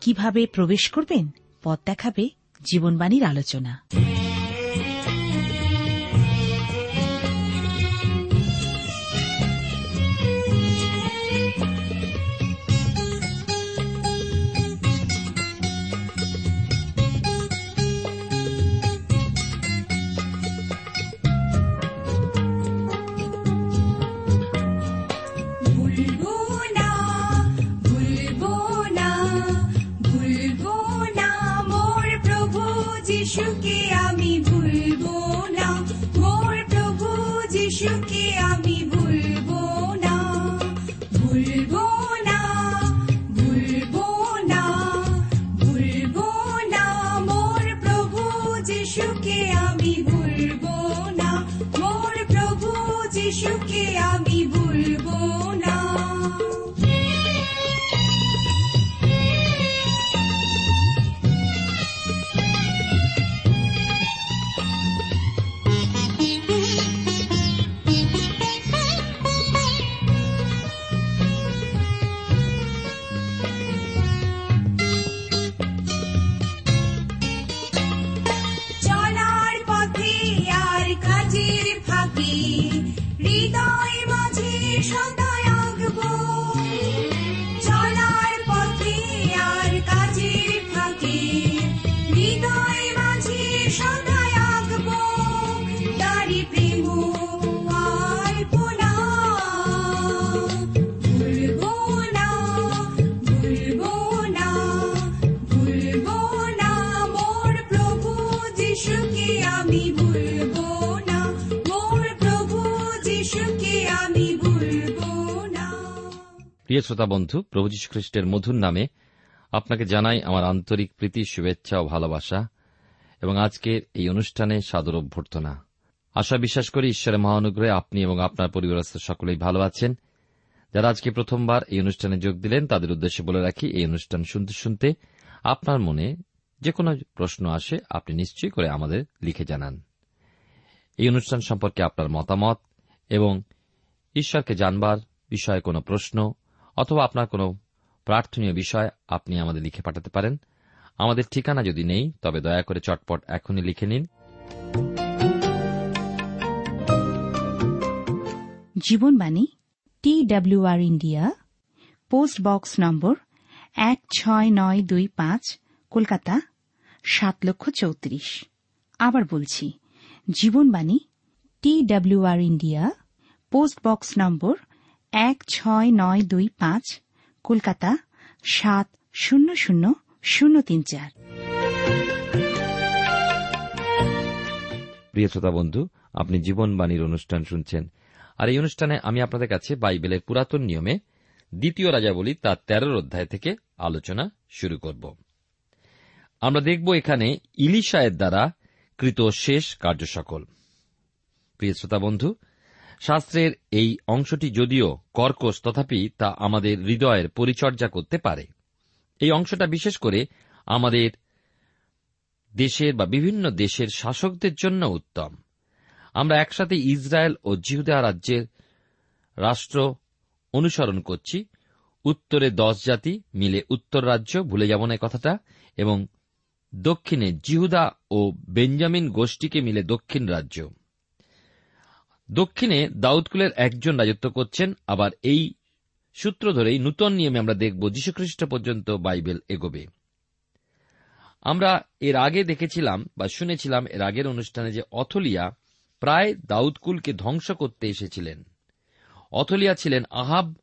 কীভাবে প্রবেশ করবেন? পথ দেখাবে জীবনবাণীর আলোচনা। প্রভু যিশুকে আমি ভুলবো প্রিয় শ্রোতা বন্ধু, প্রভু যীশু খ্রিস্টের মধুর নামে আপনাকে জানাই আমার আন্তরিক প্রীতি, শুভেচ্ছা ও ভালোবাসা এবং আজকের এই অনুষ্ঠানে সাদর অভ্যর্থনা। আশা বিশ্বাস করি ঈশ্বরের মহানুগ্রহে আপনি এবং আপনার পরিবারস্থ সকলেই ভালো আছেন। যারা আজকে প্রথমবার এই অনুষ্ঠানে যোগ দিলেন, তাদের উদ্দেশ্যে বলে রাখি, এই অনুষ্ঠান শুনতে শুনতে আপনার মনে যে কোনো প্রশ্ন আসে, আপনি নিশ্চয়ই করে আমাদের লিখে জানান। এই অনুষ্ঠান সম্পর্কে আপনার মতামত এবং ঈশ্বরকে জানবার বিষয়ে কোনো প্রশ্ন অথবা আপনার কোনো প্রার্থনীয় বিষয় আপনি আমাদের লিখে পাঠাতে পারেন। আমাদের ঠিকানা যদি নেই, তবে দয়া করে চটপট এখনই লিখে নিন। Jibonbani TWR India, post box number এক ছয় নয় দুই পাঁচ কলকাতা, সাত লক্ষ চৌত্রিশ। আবার বলছি, Jibonbani TWR India post box number এক ছয় নয় দুই পাঁচ, কলকাতা, সাত শূন্য শূন্য শূন্য তিন চার। প্রিয় শ্রোতা বন্ধু, আপনি জীবনবাণীর অনুষ্ঠান শুনছেন। আর এই অনুষ্ঠানে আমি আপনাদের কাছে বাইবেলের পুরাতন নিয়মে দ্বিতীয় রাজাবলী তার তেরোর অধ্যায় থেকে আলোচনা শুরু করব। আমরা দেখব এখানে ইলিশায়ের দ্বারা কৃত শেষ কার্য সকল। প্রিয় শ্রোতা বন্ধু, শাস্ত্রের এই অংশটি যদিও কর্কশ, তথাপি তা আমাদের হৃদয়ের পরিচর্যা করতে পারে। এই অংশটা বিশেষ করে আমাদের দেশের বা বিভিন্ন দেশের শাসকদের জন্য উত্তম। আমরা একসাথে ইসরায়েল ও জিহুদা রাজ্যের রাষ্ট্র অনুসরণ করছি। উত্তরে দশ জাতি মিলে উত্তর রাজ্য, ভুলে যাব না কথাটা, এবং দক্ষিণে জিহুদা ও বেঞ্জামিন গোষ্ঠীকে মিলে দক্ষিণ রাজ্য। দক্ষিণে দাউদকুলের একজন রাজত্ব করছেন, আবার এই সূত্র ধরেই নূতন নিয়মে আমরা দেখব যীশুখ্রিস্ট পর্যন্ত বাইবেল এগোবে। আমরা এর আগে দেখেছিলাম বা শুনেছিলাম এর আগের অনুষ্ঠানে যে অথলিয়া প্রায় দাউদকুলকে ধ্বংস করতে এসেছিলেন। অথলিয়া ছিলেন আহাব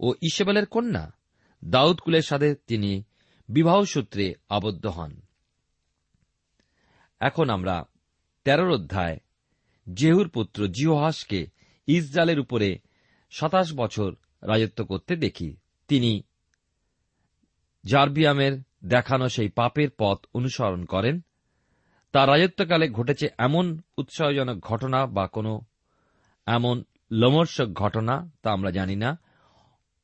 ও ইসেবেলের কন্যা। দাউদকুলের সাথে তিনি বিবাহ সূত্রে আবদ্ধ হন। এখন আমরা তেরোর অধ্যায়, জেহুর পুত্র জিওহাসকে ইসরায়েলের উপরে সাতাশ বছর রাজত্ব করতে দেখি। তিনি জার্বিয়ামের দেখানো সেই পাপের পথ অনুসরণ করেন। তার রাজত্বকালে ঘটেছে এমন উৎসাহজনক ঘটনা বা কোনো এমন লোমর্ষক ঘটনা তা আমরা জানি না।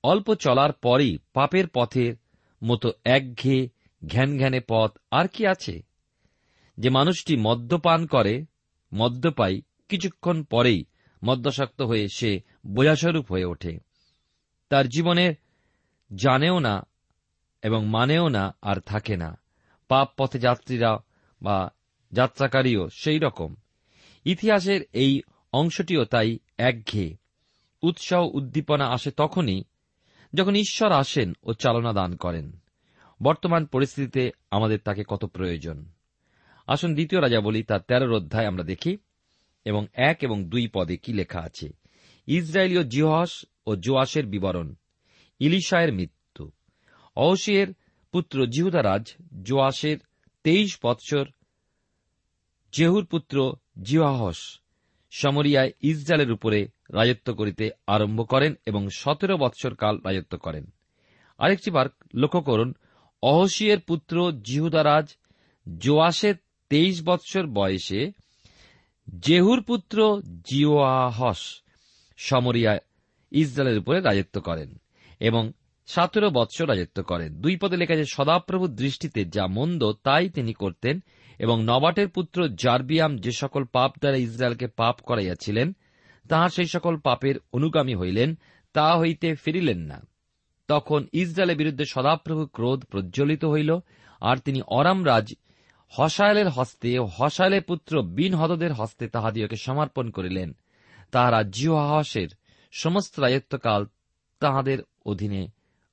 অল্প চলার পরই পাপের পথের মতো একঘেয়ে ঘ্যান ঘ্যানে পথ আর কি আছে? যে মানুষটি মদ্যপান করে মদ্যপাই কিছুক্ষণ পরেই মদ্যাসক্ত হয়ে সে বোঝাস্বরূপ হয়ে ওঠে। তার জীবনে জানেও না এবং মানেও না আর থাকে না। পাপ পথে যাত্রীরা বা যাত্রাকারীও সেই রকম। ইতিহাসের এই অংশটিও তাই একঘেয়ে। উৎসাহ উদ্দীপনা আসে তখনই যখন ঈশ্বর আসেন ও চালনা দান করেন। বর্তমান পরিস্থিতিতে আমাদের তাকে কত প্রয়োজন। আসুন দ্বিতীয় রাজা বলি, তার তেরোর অধ্যায় আমরা দেখি, এবং এক এবং দুই পদে কি লেখা আছে? ইসরায়েলীয় জিহস ও জোয়াসের বিবরণ, ইলিশায়ের মৃত্যু। অহসিয়ের পুত্র জিহুদারাজ জোয়াসের তেইশ বৎসর, জেহুর পুত্র জিহাহস সমরিয়ায় ইসরায়েলের উপরে রাজত্ব করিতে আরম্ভ করেন এবং সতেরো বৎসর কাল রাজত্ব করেন। আরেকটি বার লক্ষ্য করুন, অহসিয়ের পুত্র জিহুদারাজ জোয়াসের তেইশ বৎসর বয়সে জেহুর পুত্র জিওয়াহস সমরিয়া ইসরায়েলের উপরে রাজত্ব করেন এবং সতেরো বৎসর রাজত্ব করেন। দুই পদে লেখা যে সদাপ্রভুর দৃষ্টিতে যা মন্দ, তাই তিনি করতেন এবং নবাটের পুত্র জার্বিয়াম যে সকল পাপ দ্বারা ইসরায়েলকে পাপ করাইয়াছিলেন, তাহার সেই সকল পাপের অনুগামী হইলেন, তা হইতে ফিরিলেন না। তখন ইসরায়েলের বিরুদ্ধে সদাপ্রভু ক্রোধ প্রজ্বলিত হইল, আর তিনি অরাম রাজ হসায়েলের হস্তে ও হসায়েলের পুত্র বিন হদদের হস্তে তাহাদিওকে সমর্পণ করিলেন। তাহারা জিহাসের সমস্ত রাজত্বকাল তাহাদের অধীনে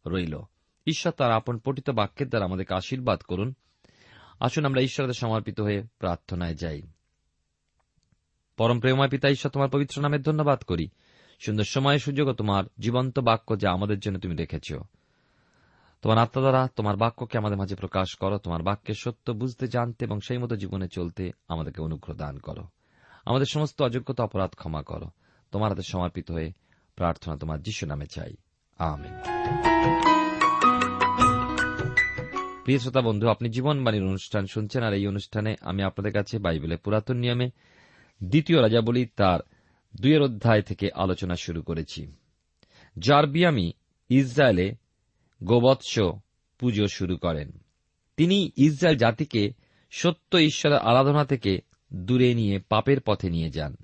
রইল। ঈশ্বর তার আপন পঠিত বাক্যের দ্বারা আমাদেরকে আশীর্বাদ করুন। আসুন আমরা ঈশ্বরের সমর্পিত হয়ে প্রার্থনায় যাই। পরম প্রেমময় পিতা, ঈশ্বর তোমার পবিত্র নামের ধন্যবাদ করি। সুন্দর সময় সুযোগ তোমার জীবন্ত বাক্য যা আমাদের জন্য তুমি রেখেছ। তোমার আত্মা দ্বারা তোমার বাক্যকে আমাদের মাঝে প্রকাশ করো, তোমার বাক্যের সত্য বুঝতে, জানতে এবং সেই মতো জীবনে চলতে আমাদেরকে অনুগ্রহ দান করো। আমাদের সমস্ত অযোগ্যতা, অপরাধ ক্ষমা করো। তোমার হাতে সমর্পিত হয়ে প্রার্থনা তোমার যিশু নামে চাই। প্রিয় শ্রোতা বন্ধু, আপনি জীবনবাণীর অনুষ্ঠান শুনছেন আর এই অনুষ্ঠানে আমি আপনাদের কাছে বাইবেলের পুরাতন নিয়মে দ্বিতীয় রাজাবলী তার দুইয়ের অধ্যায় থেকে আলোচনা শুরু করেছি। জারবিয়ামি ইসরায়েলে গোবৎস পুজো শুরু করেন। তিনি ইসরায়েল জাতিকে সত্য ঈশ্বরের আরাধনা থেকে দূরে নিয়ে পাপের পথে নিয়ে যান।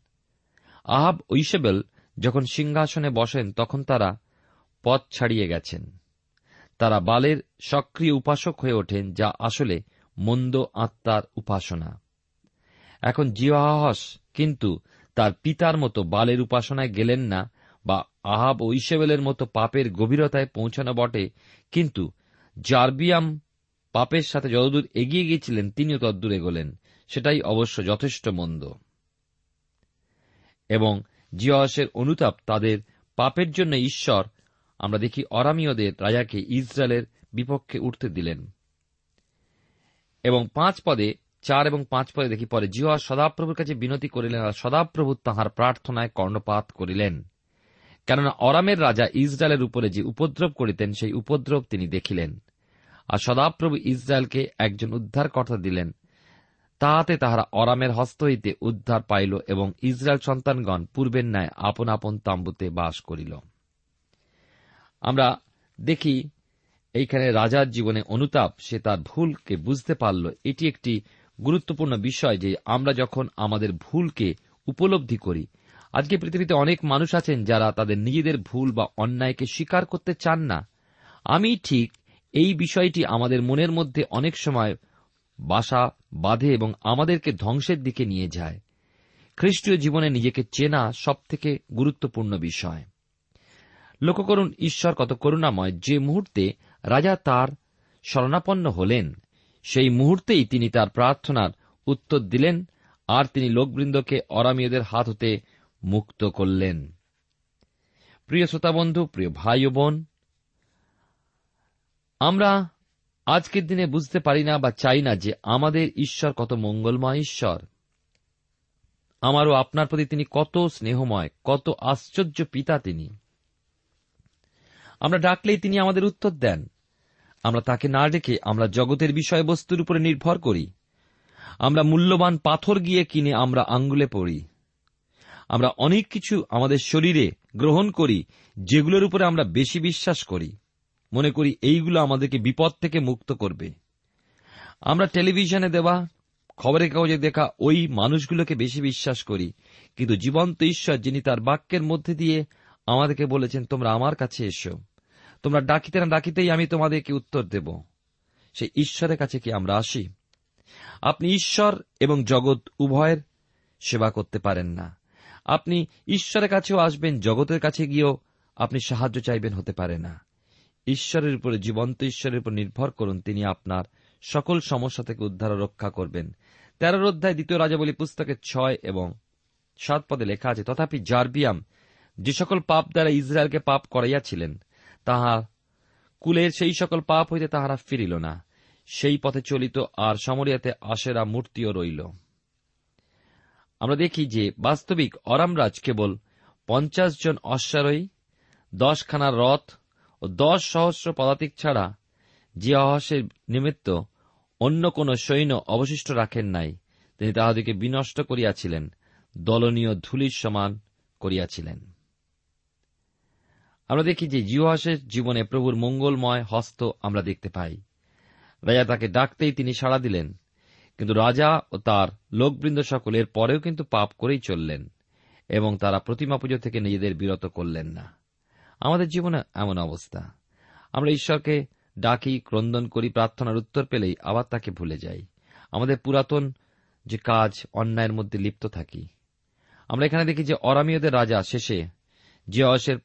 আহাব ঐশেবেল যখন সিংহাসনে বসেন, তখন তারা পথ ছাড়িয়ে গেছেন। তারা বালের সক্রিয় উপাসক হয়ে ওঠেন, যা আসলে মন্দ আত্মার উপাসনা। এখন জিওহাহস কিন্তু তার পিতার মতো বালের উপাসনায় গেলেন না বা আহাব ও ইসেবেলের মতো পাপের গভীরতায় পৌঁছানো বটে, কিন্তু জার্বিয়াম পাপের সাথে যতদূর এগিয়ে গিয়েছিলেন, তিনিও তদ্দূর এগোলেন সেটাই অবশ্য যথেষ্ট মন্দ। এবং জিয়াসের অনুতাপ তাদের পাপের জন্য ঈশ্বর, আমরা দেখি অরামীয়দের রাজাকে ইসরায়েলের বিপক্ষে উঠতে দিলেন। এবং পাঁচ পদে, চার এবং পাঁচ পদে দেখি পরে জিয়া সদাপ্রভুর কাছে বিনতি করিলেন আর সদাপ্রভু তাহার প্রার্থনায় কর্ণপাত করিলেন। কেননা অরামের রাজা ইসরায়েলের উপরে যে উপদ্রব করিতেন, সেই উপদ্রব তিনি দেখিলেন। আর সদাপ্রভু ইসরায়েলকে একজন উদ্ধারকর্তা দিলেন। তাহাতে তাহারা অরামের হস্ত হইতে উদ্ধার পাইল এবং ইসরায়েল সন্তানগণ পূর্বের ন্যায় আপন আপন তাম্বুতে বাস করিল। আমরা দেখি, এইখানে রাজার জীবনে অনুতাপ, সে তার ভুলকে বুঝতে পারল। এটি একটি গুরুত্বপূর্ণ বিষয় যে আমরা যখন আমাদের ভুলকে উপলব্ধি করি আজকে পৃথিবীতে অনেক মানুষ আছেন যারা তাদের নিজেদের ভুল বা অন্যায়কে স্বীকার করতে চান না। আমি ঠিক এই বিষয়টি আমাদের মনের মধ্যে অনেক সময় বাসা বাঁধে এবং আমাদেরকে ধ্বংসের দিকে নিয়ে যায়। খ্রিস্টীয় জীবনে নিজেকে চেনা সবথেকে গুরুত্বপূর্ণ বিষয়। লক্ষ্য করুন, ঈশ্বর কত করুণাময়। যে মুহূর্তে রাজা তার শরণাপন্ন হলেন, সেই মুহূর্তেই তিনি তার প্রার্থনার উত্তর দিলেন, আর তিনি লোকবৃন্দকে অরামীয়দের হাত হতে মুক্ত করলেন। প্রিয় শ্রোতাবন্ধু প্রিয় ভাই ও বোন, আমরা আজকের দিনে বুঝতে পারি না বা চাই না যে আমাদের ঈশ্বর কত মঙ্গলময় ঈশ্বর। আমারও আপনার প্রতি তিনি কত স্নেহময়, কত আশ্চর্য পিতা তিনি। আমরা ডাকলেই তিনি আমাদের উত্তর দেন। আমরা তাকে না ডেকে আমরা জগতের বিষয়বস্তুর উপরে নির্ভর করি। আমরা মূল্যবান পাথর গিয়ে কিনে আমরা আঙ্গুলে পড়ি। আমরা অনেক কিছু আমাদের শরীরে গ্রহণ করি, যেগুলোর উপরে আমরা বেশি বিশ্বাস করি। মনে করি এইগুলো আমাদেরকে বিপদ থেকে মুক্ত করবে। আমরা টেলিভিশনে দেওয়া, খবরের কাগজে দেখা ওই মানুষগুলোকে বেশি বিশ্বাস করি। কিন্তু জীবন্ত ঈশ্বর যিনি তার বাক্যের মধ্যে দিয়ে আমাদেরকে বলেছেন, তোমরা আমার কাছে এসো। তোমরা ডাকিতে না ডাকিতেই আমি তোমাদেরকে উত্তর দেব। সেই ঈশ্বরের কাছে কি আমরা আসি? আপনি ঈশ্বর এবং জগৎ উভয়ের সেবা করতে পারেন না। আপনি ঈশ্বরের কাছেও আসবেন, জগতের কাছে গিয়েও আপনি সাহায্য চাইবেন হতে পারে না। ঈশ্বরের উপরে, জীবন্ত ঈশ্বরের উপর নির্ভর করুন, তিনি আপনার সকল সমস্যা থেকে উদ্ধার রক্ষা করবেন। তেরোর অধ্যায়, দ্বিতীয় রাজাবলী পুস্তকের ছয় এবং সাত পদে লেখা আছে, তথাপি জার্বিয়াম যে সকল পাপ দ্বারা ইসরায়েলকে পাপ করাইয়াছিলেন, তাহা কুলের সেই সকল পাপ হইতে তাহারা ফিরিল না। সেই পথে চলিত আর সমরিয়াতে আশেরা মূর্তিও রইল। আমরা দেখি যে বাস্তবিক অরামরাজ কেবল পঞ্চাশ জন অশ্বারোহী, দশখানা রথ ও দশ সহস্র পদাতিক ছাড়া যে অহাসের নিমিত্ত অন্য কোন সৈন্য অবশিষ্ট রাখেন নাই, তিনি তাহাদিকে বিনষ্ট করিয়াছিলেন, দলনীয় ধুলির সমান করিয়াছিলেন। আমরা দেখি যে জিহাসের জীবনে প্রভুর মঙ্গলময় হস্ত আমরা দেখতে পাই। রাজা তাকে ডাকতেই তিনি সাড়া দিলেন কিন্তু রাজা ও তার লোকবৃন্দ সকলের পরেও কিন্তু পাপ করেই চললেন, এবং তারা প্রতিমা পুজো থেকে নিজেদের বিরত করলেন না। আমাদের জীবনে এমন অবস্থা। আমরা ঈশ্বরকে ডাকি, ক্রন্দন করি, প্রার্থনার উত্তর পেলেই আবার তাকে ভুলে যাই। আমাদের পুরাতন যে কাজ, অন্যায়ের মধ্যে লিপ্ত থাকি। আমরা এখানে দেখি যে অরামীয়দের রাজা শেষে যে অসের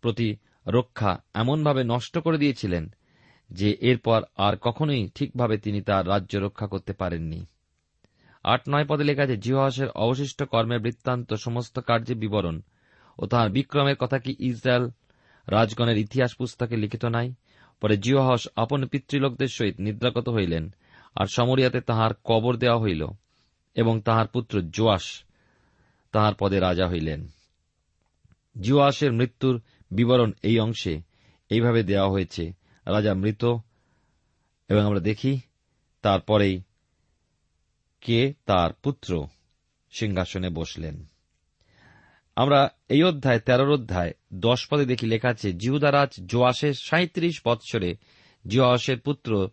প্রতি রক্ষা এমনভাবে নষ্ট করে দিয়েছিলেন যে এরপর আর কখনোই ঠিকভাবে তিনি তার রাজ্য রক্ষা করতে পারেননি। আট নয় পদে লেখা আছে জিহাসের অবশিষ্ট কর্মের বৃত্তান্ত সমস্ত কার্যের বিবরণ ও তাহার বিক্রমের কথা কি ইসরায়েল রাজগণের ইতিহাস পুস্তকে লিখিত নাই? পরে জিওহস আপন পিতৃলোকদের সহিত নিদ্রাগত হইলেন আর সমরিয়াতে তাহার কবর দেওয়া হইল এবং তাহার পুত্র জোয়াস তাহার পদে রাজা হইলেন। জিওয়াসের মৃত্যুর বিবরণ এই অংশে এইভাবে দেওয়া হয়েছে রাজা মৃত, এবং আমরা দেখি তারপরেই কে তার পুত্র সিংহাসনে বসলেন। আমরা এই অধ্যায়, তেরোর অধ্যায়, দশ পদে দেখি লেখা আছে জিহুদারাজ জোয়াসের সাঁত্রিশ বৎসরে জিওয়াসের পুত্র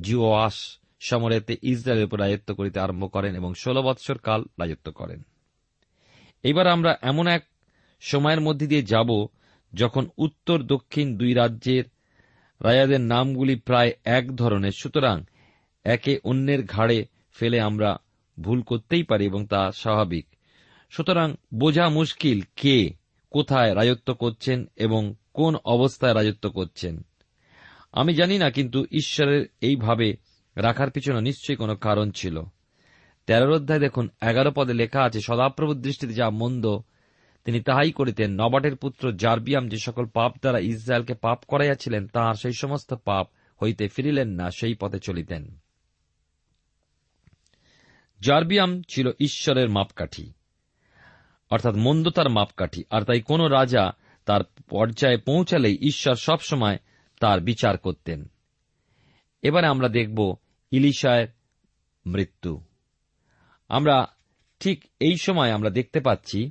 জিওয়াস সমরেতে ইসরায়েলের উপর রাজত্ব করিতে আরম্ভ করেন এবং ষোল বৎসর কাল রাজত্ব করেন। এবার আমরা এমন এক সময়ের মধ্যে দিয়ে যাব যখন উত্তর দক্ষিণ দুই রাজ্যের রাজাদের নামগুলি প্রায় এক ধরনের। সুতরাং একে অন্যের ঘাড়ে ফেলে আমরা ভুল করতেই পারি এবং তা স্বাভাবিক। সুতরাং বোঝা মুশকিল কে কোথায় রাজত্ব করছেন এবং কোন অবস্থায় রাজত্ব করছেন। আমি জানি না, কিন্তু ঈশ্বরের এইভাবে রাখার পিছনে নিশ্চয়ই কোনো কারণ ছিল। তেরোর অধ্যায় দেখুন, এগারো পদে লেখা আছে, সদাপ্রভুর দৃষ্টিতে যা মন্দ তিনি তাহাই করিতেন। নবাটের পুত্র জার্বিয়াম যে সকল পাপ দ্বারা ইসরায়েলকে পাপ করাইয়াছিলেন, তাহার সেই সমস্ত পাপ হইতে ফিরিলেন না, সেই পথে চলিতেন। জার্বিয়াম ছিল ঈশ্বরের মাপকাঠি, অর্থাৎ মন্দতার মাপকাঠি, আর তাই কোন রাজা তার পর্যায়ে পৌঁছালেই ঈশ্বর সবসময় তার বিচার করতেন। এবারে আমরা দেখব ইলিশায়ের মৃত্যু। আমরা ঠিক এই সময় আমরা দেখতে পাচ্ছি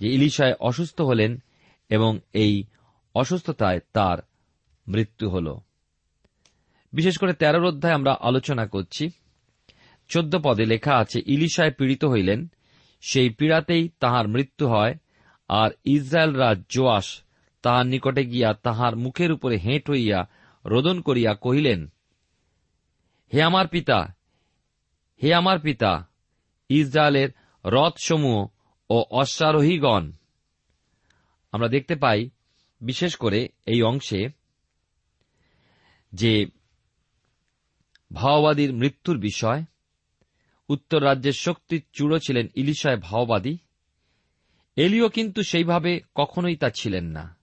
যে ইলিশায় অসুস্থ হলেন এবং এই অসুস্থতায় তার মৃত্যু হল। বিশেষ করে তেরোর অধ্যায় আমরা আলোচনা করছি। চোদ্দ পদে লেখা আছে, ইলিশায় পীড়িত হইলেন, সেই পীড়াতেই তাহার মৃত্যু হয়, আর ইসরায়েল রাজ জোয়াস তাহার নিকটে গিয়া তাহার মুখের উপরে হেঁট হইয়া রোদন করিয়া কহিলেন, হে আমার পিতা, হে আমার পিতা, ইসরায়েলের রথসমূহ ও অশ্বারোহীগণ। আমরা দেখতে পাই, বিশেষ করে এই অংশে, যে ভাওবাদীর মৃত্যুর বিষয়, উত্তর রাজ্যের শক্তির চূড়ো ছিলেন ইলিশায় ভাওবাদী। এলিও কিন্তু সেইভাবে কখনোই তা ছিলেন না।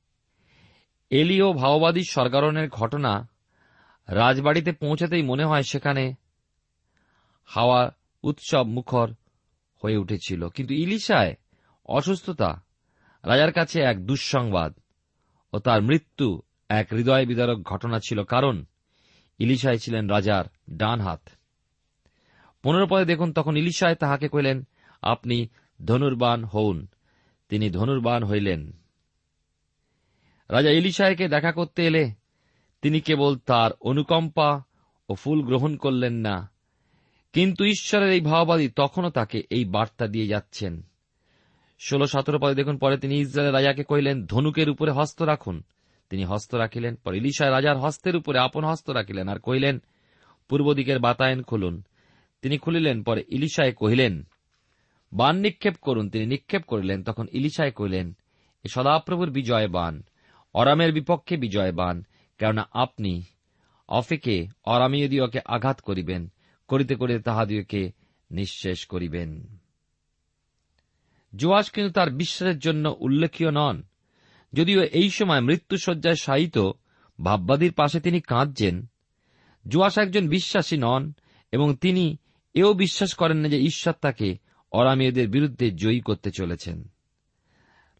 এলিও ভাওবাদী স্বর্গারণের ঘটনা রাজবাড়িতে পৌঁছাতেই মনে হয় সেখানে হাওয়া উৎসব মুখর হয়ে উঠেছিল। কিন্তু ইলিশায় অসুস্থতা, রাজার কাছে এক দুঃসংবাদ ও তার মৃত্যু এক হৃদয় বিদারক ঘটনা ছিল। কারণ ইলিশায় ছিলেন রাজার ডান হাত। পনেরো পদে দেখুন, তখন ইলিশায় তাহাকে কইলেন আপনি ধনুর্বান হউন। তিনি ধনুর্বান হইলেন। রাজা ইলিশায়কে দেখা করতে এলে তিনি কেবল তার অনুকম্পা ও ফুল গ্রহণ করলেন না। কিন্তু ঈশ্বরের এই ভাওবাদী তখনও তাকে এই বার্তা দিয়ে যাচ্ছেন। ষোলো সতেরো পদে দেখুন, পরে তিনি ইসরায়েলের রাজাকে কহিলেন, ধনুকের উপরে হস্ত রাখুন। তিনি হস্ত রাখিলেন, পরে ইলিশায় রাজার হস্তের উপরে আপন হস্ত রাখিলেন আর কহিলেন, পূর্ব দিকের বাতায়ন খুলুন। তিনি খুলিলেন, পরে ইলিশায় কহিলেন বান নিক্ষেপ করুন। তিনি নিক্ষেপ করিলেন, তখন ইলিশায় কহিলেন, এ সদাপ্রভুর বিজয় বান অরামের বিপক্ষে বিজয় বান কেননা আপনি অফেকে অরামীয়দীয়কে আঘাত করিবেন। করিতে করিতে তাহাদিওকে নিঃশেষ করিবেন। জোয়াস কিন্তু তার বিশ্বাসের জন্য উল্লেখীয় নন। যদিও এই সময় মৃত্যুসজ্জায় শায়িত ভাববাদীর পাশে তিনি কাঁদছেন জোয়াস একজন বিশ্বাসী নন এবং তিনি এও বিশ্বাস করেন না যে ঈশ্বর তাকে অরামীয়দের বিরুদ্ধে জয়ী করতে চলেছেন।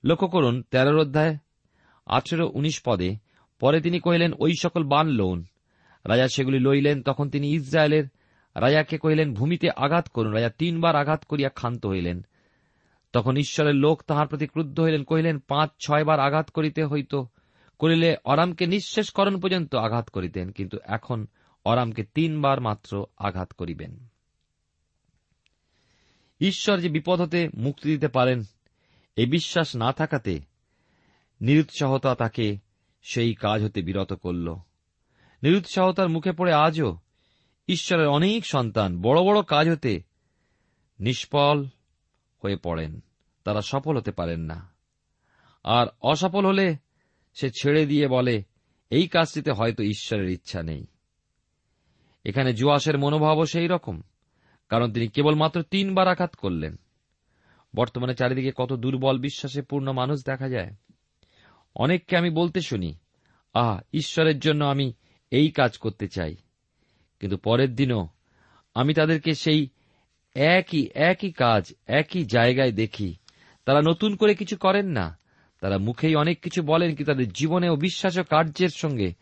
লক্ষ্য করুন তেরোর অধ্যায়, আঠেরো, উনিশ পদে, পরে তিনি কহিলেন, ওই সকল বান লোন রাজা সেগুলি লইলেন, তখন তিনি ইসরায়েলের রাজাকে কহিলেন, ভূমিতে আঘাত করুন। রাজা তিনবার আঘাত করিয়া ক্ষান্ত হইলেন। তখন ঈশ্বরের লোক তাহার প্রতি ক্রুদ্ধ হইলেন, কহিলেন, পাঁচ ছয়বার আঘাত করিতে হইত। করিলে অরামকে নিঃশেষ করণ পর্যন্ত আঘাত করিতেন, কিন্তু এখন অরামকে তিনবার মাত্র আঘাত করিবেন। ঈশ্বর যে বিপদ হতে মুক্তি দিতে পারেন, এ বিশ্বাস না থাকাতে নিরুৎসাহতা তাকে সেই কাজ হতে বিরত করল। নিরুৎসাহতার মুখে পড়ে আজও ঈশ্বরের অনেক সন্তান বড় বড় কাজ হতে নিষ্ফল হয়ে পড়েন। তারা সফল হতে পারেন না। আর অসফল হলে সে ছেড়ে দিয়ে বলে, এই কাজটিতে হয়তো ঈশ্বরের ইচ্ছা নেই। এখানে জুয়াসের মনোভাবও সেই রকম, কারণ তিনি কেবলমাত্র তিনবার আঘাত করলেন। বর্তমানে চারিদিকে কত দুর্বল বিশ্বাসে পূর্ণ মানুষ দেখা যায়। অনেককে আমি বলতে শুনি, আহ, ঈশ্বরের জন্য আমি এই কাজ করতে চাই। কিন্তু পরের দিনও আমি তাদেরকে সেই একই একই কাজ, একই জায়গায় দেখি। তারা নতুন করে কিছু করেন না। তারা মুখেই অনেক কিছু বলেন কি তাদের জীবনে ও বিশ্বাস ও কার্যের সঙ্গে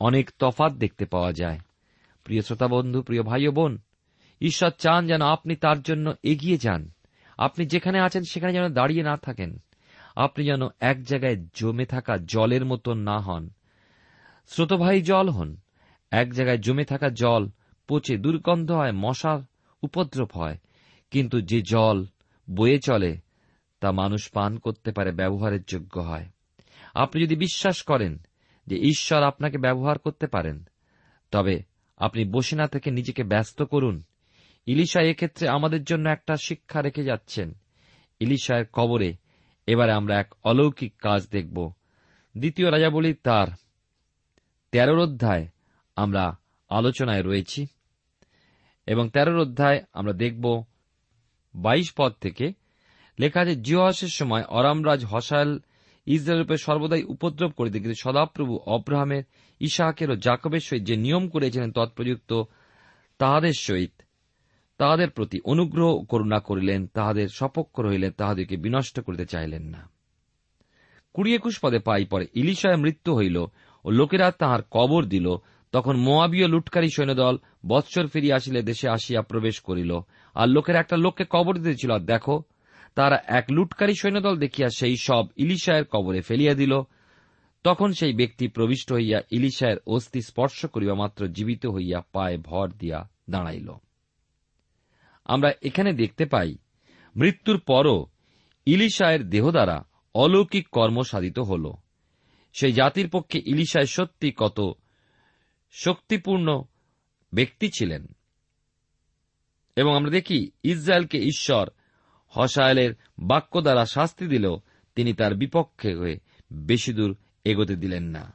অনেক তফাত দেখতে পাওয়া যায়। প্রিয় শ্রোতা বন্ধু, প্রিয় ভাই ও বোন, ঈশ্বর চান যেন আপনি তার জন্য এগিয়ে যান। আপনি যেখানে আছেন সেখানে যেন দাঁড়িয়ে না থাকেন। আপনি যেন এক জায়গায় জমে থাকা জলের মতন না হন। স্রোতবাহী জল হন। এক জায়গায় জমে থাকা জল পচে দুর্গন্ধ হয়, মশার উপদ্রব হয়। কিন্তু যে জল বয়ে চলে, তা মানুষ পান করতে পারে, ব্যবহারের যোগ্য হয়। আপনি যদি বিশ্বাস করেন যে ঈশ্বর আপনাকে ব্যবহার করতে পারেন, তবে আপনি বসে না থেকে নিজেকে ব্যস্ত করুন। ইলিশা এক্ষেত্রে আমাদের জন্য একটা শিক্ষা রেখে যাচ্ছেন। ইলিশায়ের কবরে এবারে আমরা এক অলৌকিক কাজ দেখব। দ্বিতীয় রাজাবলী তার তেরোর অধ্যায় আমরা আলোচনায় রয়েছি। এবং তেরোর অধ্যায় আমরা দেখব বাইশ পদ থেকে লেখা আছে জিওহাসের সময় অরামরাজ হসায়েল ইসরায়েলের উপরে সর্বদাই উপদ্রব করিতে কিন্তু সদাপ্রভু অব্রাহামের ইসাহাকের ও জাকবের সহিত যে নিয়ম করেছিলেন তৎপ্রযুক্ত তাহাদের সহিত তাহাদের প্রতি অনুগ্রহ করুণা করিলেন, তাহাদের সপক্ষ রহিলেন, তাহাদেরকে বিনষ্ট করিতে চাইলেন না। কুড়ি একুশ পদে পাই পরে ইলিশায় মৃত্যু হইল ও লোকেরা তাহার কবর দিল। তখন মোয়াবীয় লুটকারী সৈন্যদল বৎসর ফিরিয়া আসিলে দেশে আসিয়া প্রবেশ করিল। আর লোকের একটা লোককে কবর দিতেছিল। আর দেখো, তারা এক লুটকারী সৈন্যদল দেখিয়া সেই সব ইলিশায়ের কবরে ফেলিয়া দিল। তখন সেই ব্যক্তি প্রবিষ্ট হইয়া ইলিশায়ের অস্থি স্পর্শ করিবা মাত্র জীবিত হইয়া পায়ে ভর দিয়া দাঁড়াইল। আমরা এখানে দেখতে পাই, মৃত্যুর পরও ইলিশায়ের দেহ দ্বারা অলৌকিক কর্ম সাধিত হল। সেই জাতির পক্ষে ইলিশায় সত্যি কত শক্তিপূর্ণ ব্যক্তি ছিলেন। এবং আমরা দেখি, ইসরায়েলকে ঈশ্বর হসায়েলের বাক্য দ্বারা শাস্তি দিলেও তিনি তার বিপক্ষে হয়ে বেশি দূর এগোতে দিলেন না।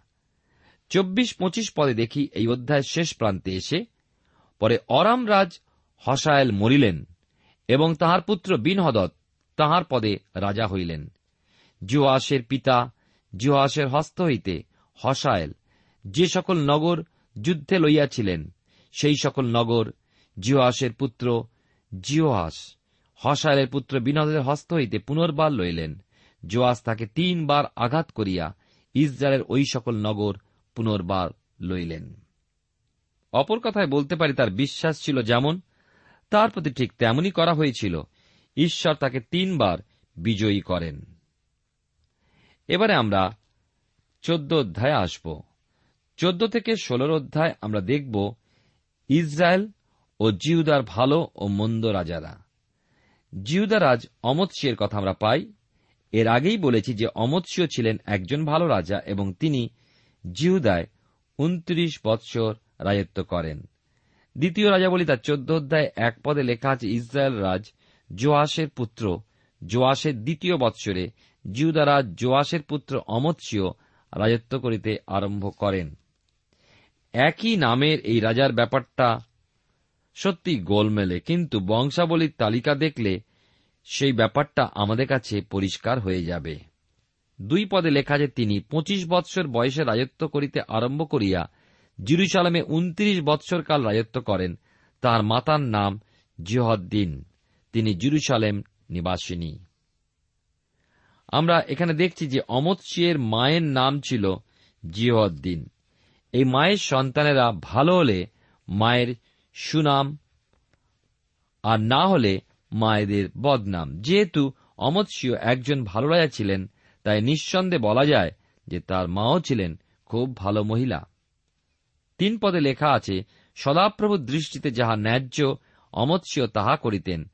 চব্বিশ পঁচিশ পদে দেখি, এই অধ্যায়ের শেষ প্রান্তে এসে, পরে অরাম রাজ হসায়েল মরিলেন এবং তাহার পুত্র বিনহদত তাহার পদে রাজা হইলেন। জুয়াসের পিতা জুয়াসের হস্ত হইতে হসায়েল যে সকল নগর যুদ্ধে লইয়াছিলেন। সেই সকল নগর, জিওয়াসের পুত্র জিওহাস হসায়েলের পুত্র বিনোদের হস্ত হইতে পুনর্বার লইলেন। জোয়াস তাকে তিনবার আঘাত করিয়া ইসরায়েলের ওই সকল নগর পুনর্বার লইলেন। অপর কথায় বলতে পারি, তার বিশ্বাস ছিল যেমন, তার প্রতি ঠিক তেমনই করা হয়েছিল। ঈশ্বর তাকে তিনবার বিজয়ী করেন। এবারে আমরা চোদ্দ অধ্যায়ে আসব। চোদ্দ থেকে ষোলোর অধ্যায় আমরা দেখব ইসরায়েল ও জিউদার ভালো ও মন্দ রাজারা। জিউদারাজ অমৎসিয়ের কথা আমরা পাই। এর আগেই বলেছি যে অমৎসিও ছিলেন একজন ভালো রাজা এবং তিনি জিহুদায় উনত্রিশ বৎসর রাজত্ব করেন। দ্বিতীয় রাজা বলি তার চোদ্দ অধ্যায় এক পদে লেখা আছে, ইসরায়েল রাজ জোয়াসের পুত্র জোয়াসের দ্বিতীয় বৎসরে জিউদারাজ জোয়াসের পুত্র অমৎসিও রাজত্ব করিতে আরম্ভ করেন। একই নামের এই রাজার ব্যাপারটা সত্যি গোলমেলে, কিন্তু বংশাবলীর তালিকা দেখলে সেই ব্যাপারটা আমাদের কাছে পরিষ্কার হয়ে যাবে। দুই পদে লেখা যে তিনি পঁচিশ বৎসর বয়সে রাজত্ব করিতে আরম্ভ করিয়া জিরুসালামে উনত্রিশ বৎসর কাল রাজত্ব করেন, তার মাতার নাম জিহদ্দিন। তিনি জিরুসালেম নিবাসিনী। আমরা এখানে দেখছি যে অমৎসিয়ের মায়ের নাম ছিল জিহদ্দিন। এই মায়ের সন্তানেরা ভালো হলে মায়ের সুনাম, আর না হলে মায়েদের বদনাম। যেহেতু অমৎসিও একজন ভালো রাজা ছিলেন, তাই নিঃসন্দেহে বলা যায় যে তার মাও ছিলেন খুব ভালো মহিলা। তিন পদে লেখা আছে, সদাপ্রভুর দৃষ্টিতে যাহা ন্যায্য অমৎসিও তাহা করিতেন।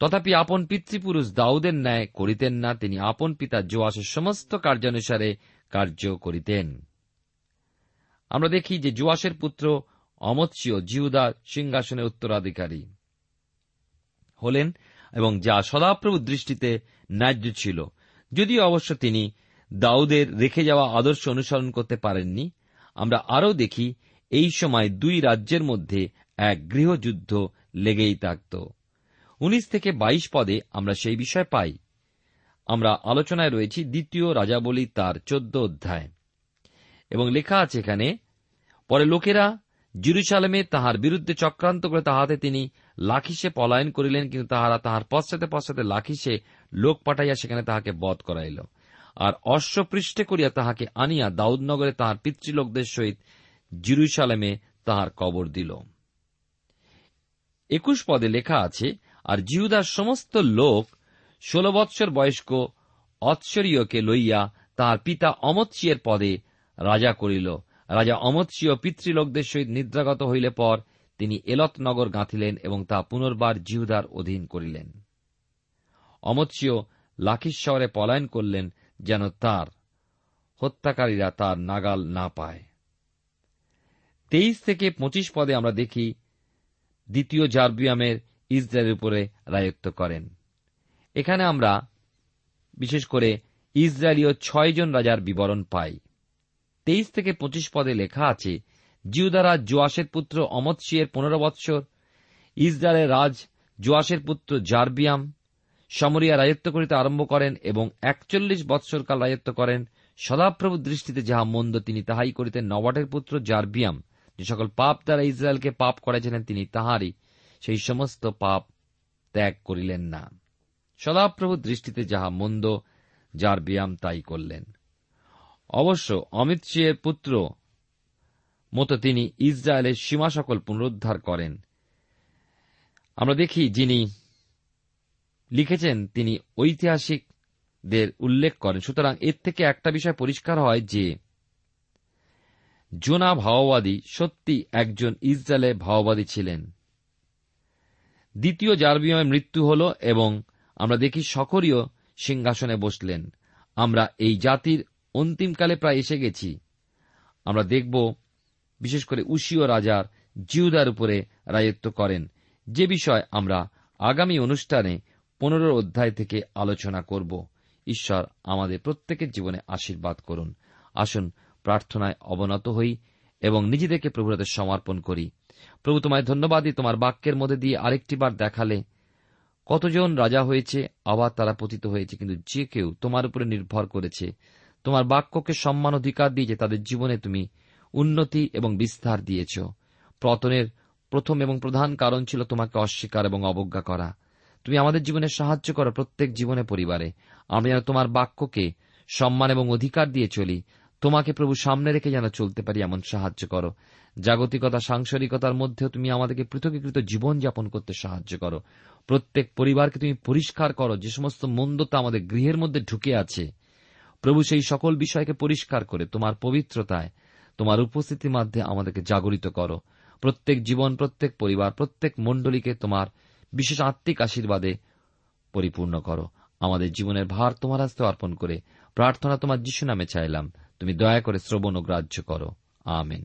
তথাপি আপন পিতৃপুরুষ দাউদের ন্যায় করিতেন না, তিনি আপন পিতা জোয়াসের সমস্ত কার্যানুসারে কার্য করিতেন। আমরা দেখি যে জোয়াসের পুত্র অমৎসিও জিহুদা সিংহাসনের উত্তরাধিকারী হলেন এবং যা সদাপ্রভু দৃষ্টিতে ন্যায্য ছিল। যদিও অবশ্য তিনি দাউদের রেখে যাওয়া আদর্শ অনুসরণ করতে পারেননি, আমরা আরও দেখি এই সময় দুই রাজ্যের মধ্যে এক গৃহযুদ্ধ লেগেই থাকত। উনিশ থেকে বাইশ পদে আমরা সেই বিষয় পাই। আমরা আলোচনায় রয়েছি দ্বিতীয় রাজাবলী তার চোদ্দ অধ্যায়। এবং লেখা আছে এখানে, পরে লোকেরা জিরুসালামে তাহার বিরুদ্ধে চক্রান্ত করে তাহাতে তিনি লাখিসে পলায়ন করিলেন, কিন্তু তাহারা তাহার পশ্চাতে পশ্চাতে লাখিসে লোক পাঠাইয়া সেখানে তাহাকে বধ করাইল। আর অশ্বপৃষ্ঠে করিয়া তাহাকে আনিয়া দাউদনগরে তাহার পিতৃলোকদের সহিত জিরুসালামে তাহার কবর দিল। একুশ পদে লেখা আছে, আর জিহুদার সমস্ত লোক ষোল বৎসর বয়স্ক অৎসরীয়কে লইয়া তাহার পিতা অমৎসিয়ের পদে রাজা করিল। রাজা অমৎসীয় পিতৃলোকদের সহিত নিদ্রাগত হইলে পর তিনি এলতনগর গাঁথিলেন এবং তা পুনর্বার জিহুদার অধীন করিলেন। অমৎসীয় লাখিস শহরে পলায়ন করলেন যেন তার হত্যাকারীরা তার নাগাল না পায়। তেইশ থেকে পঁচিশ পদে আমরা দেখি দ্বিতীয় জার্বিয়ামের ইসরায়েলের উপরে রায়ত্ব করেন। এখানে আমরা, বিশেষ করে ইসরায়েলীয় ছয়জন রাজার বিবরণ পাই। তেইশ থেকে পঁচিশ পদে লেখা আছে, জিউদারা জোয়াসের পুত্র অমৎসিয়ের পনেরো বৎসর, ইসরায়েলের রাজ জোয়াসের পুত্র জার্বিয়াম, সমরিয়া রাজত্ব করিতে আরম্ভ করেন এবং একচল্লিশ বৎসরকাল রাজত্ব করেন। সদাপ্রভু দৃষ্টিতে যাহা মন্দ তিনি তাহাই করিতেন। নবাটের পুত্র জার্বিয়াম যে সকল পাপ দ্বারা ইসরায়েলকে পাপ করেছিলেন তিনি তাহারই সেই সমস্ত পাপ ত্যাগ করিলেন না। সদাপ্রভু দৃষ্টিতে যাহা মন্দ জার্বিয়াম তাই করলেন। অবশ্য অমিত সিংয়ের পুত্র মতো তিনি ইসরায়েলের সীমা সকল পুনরুদ্ধার করেন। আমরা দেখি যিনি লিখেছেন, তিনি ঐতিহাসিকদের উল্লেখ করেন। সুতরাং এর থেকে একটা বিষয় পরিষ্কার হয় যে, জোনা ভাওবাদী সত্যি একজন ইসরায়েলে ভাওবাদী ছিলেন। দ্বিতীয় জার্বিয়ামের মৃত্যু হল এবং আমরা দেখি সকরীয় সিংহাসনে বসলেন। আমরা এই জাতির অন্তিমকালে প্রায় এসে গেছি। আমরা দেখব, বিশেষ করে উশীয় রাজার জিউদার উপরে রাজত্ব করেন। যে বিষয় আমরা আগামী অনুষ্ঠানে পনেরো অধ্যায় থেকে আলোচনা করব, ঈশ্বর আমাদের প্রত্যেকের জীবনে আশীর্বাদ করুন। আসুন প্রার্থনায় অবনত হই এবং নিজেদেরকে প্রভুরাতে সমর্পণ করি। প্রভু, তোমায় ধন্যবাদই তোমার বাক্যের মধ্যে দিয়ে আরেকটি বার দেখালে। কতজন রাজা হয়েছে, আবার তারা পতিত হয়েছে, কিন্তু যে কেউ তোমার উপরে নির্ভর করেছে। তোমার বাক্যকে সম্মান অধিকার দিয়েছে তাদের জীবনে তুমি উন্নতি এবং বিস্তার দিয়েছ। পতনের প্রথম এবং প্রধান কারণ ছিল তোমাকে অস্বীকার এবং অবজ্ঞা করা। তুমি আমাদের জীবনে সাহায্য করো প্রত্যেক জীবনে পরিবারে। আমরা যেন তোমার বাক্যকে সম্মান এবং অধিকার দিয়ে চলি। তোমাকে প্রভু সামনে রেখে যেন চলতে পারি এমন সাহায্য করো। জাগতিকতা, সাংসারিকতার মধ্যেও তুমি আমাদেরকে পৃথকীকৃত জীবনযাপন করতে সাহায্য করো। প্রত্যেক পরিবারকে তুমি পরিষ্কার করো। যে সমস্ত মন্দতা আমাদের গৃহের মধ্যে ঢুকে আছে প্রভু সেই সকল বিষয়কে পরিষ্কার করে তোমার পবিত্রতায়, তোমার উপস্থিতির মধ্যে আমাদেরকে জাগরিত করো। প্রত্যেক জীবন, প্রত্যেক পরিবার, প্রত্যেক মণ্ডলীকে তোমার বিশেষ আত্মিক আশীর্বাদে পরিপূর্ণ করো। আমাদের জীবনের ভার তোমার হাস্তে অর্পণ করে প্রার্থনা তোমার যিশু নামে চাইলাম। তুমি দয়া করে শ্রবণ ও গ্রাহ্য করো। আমেন।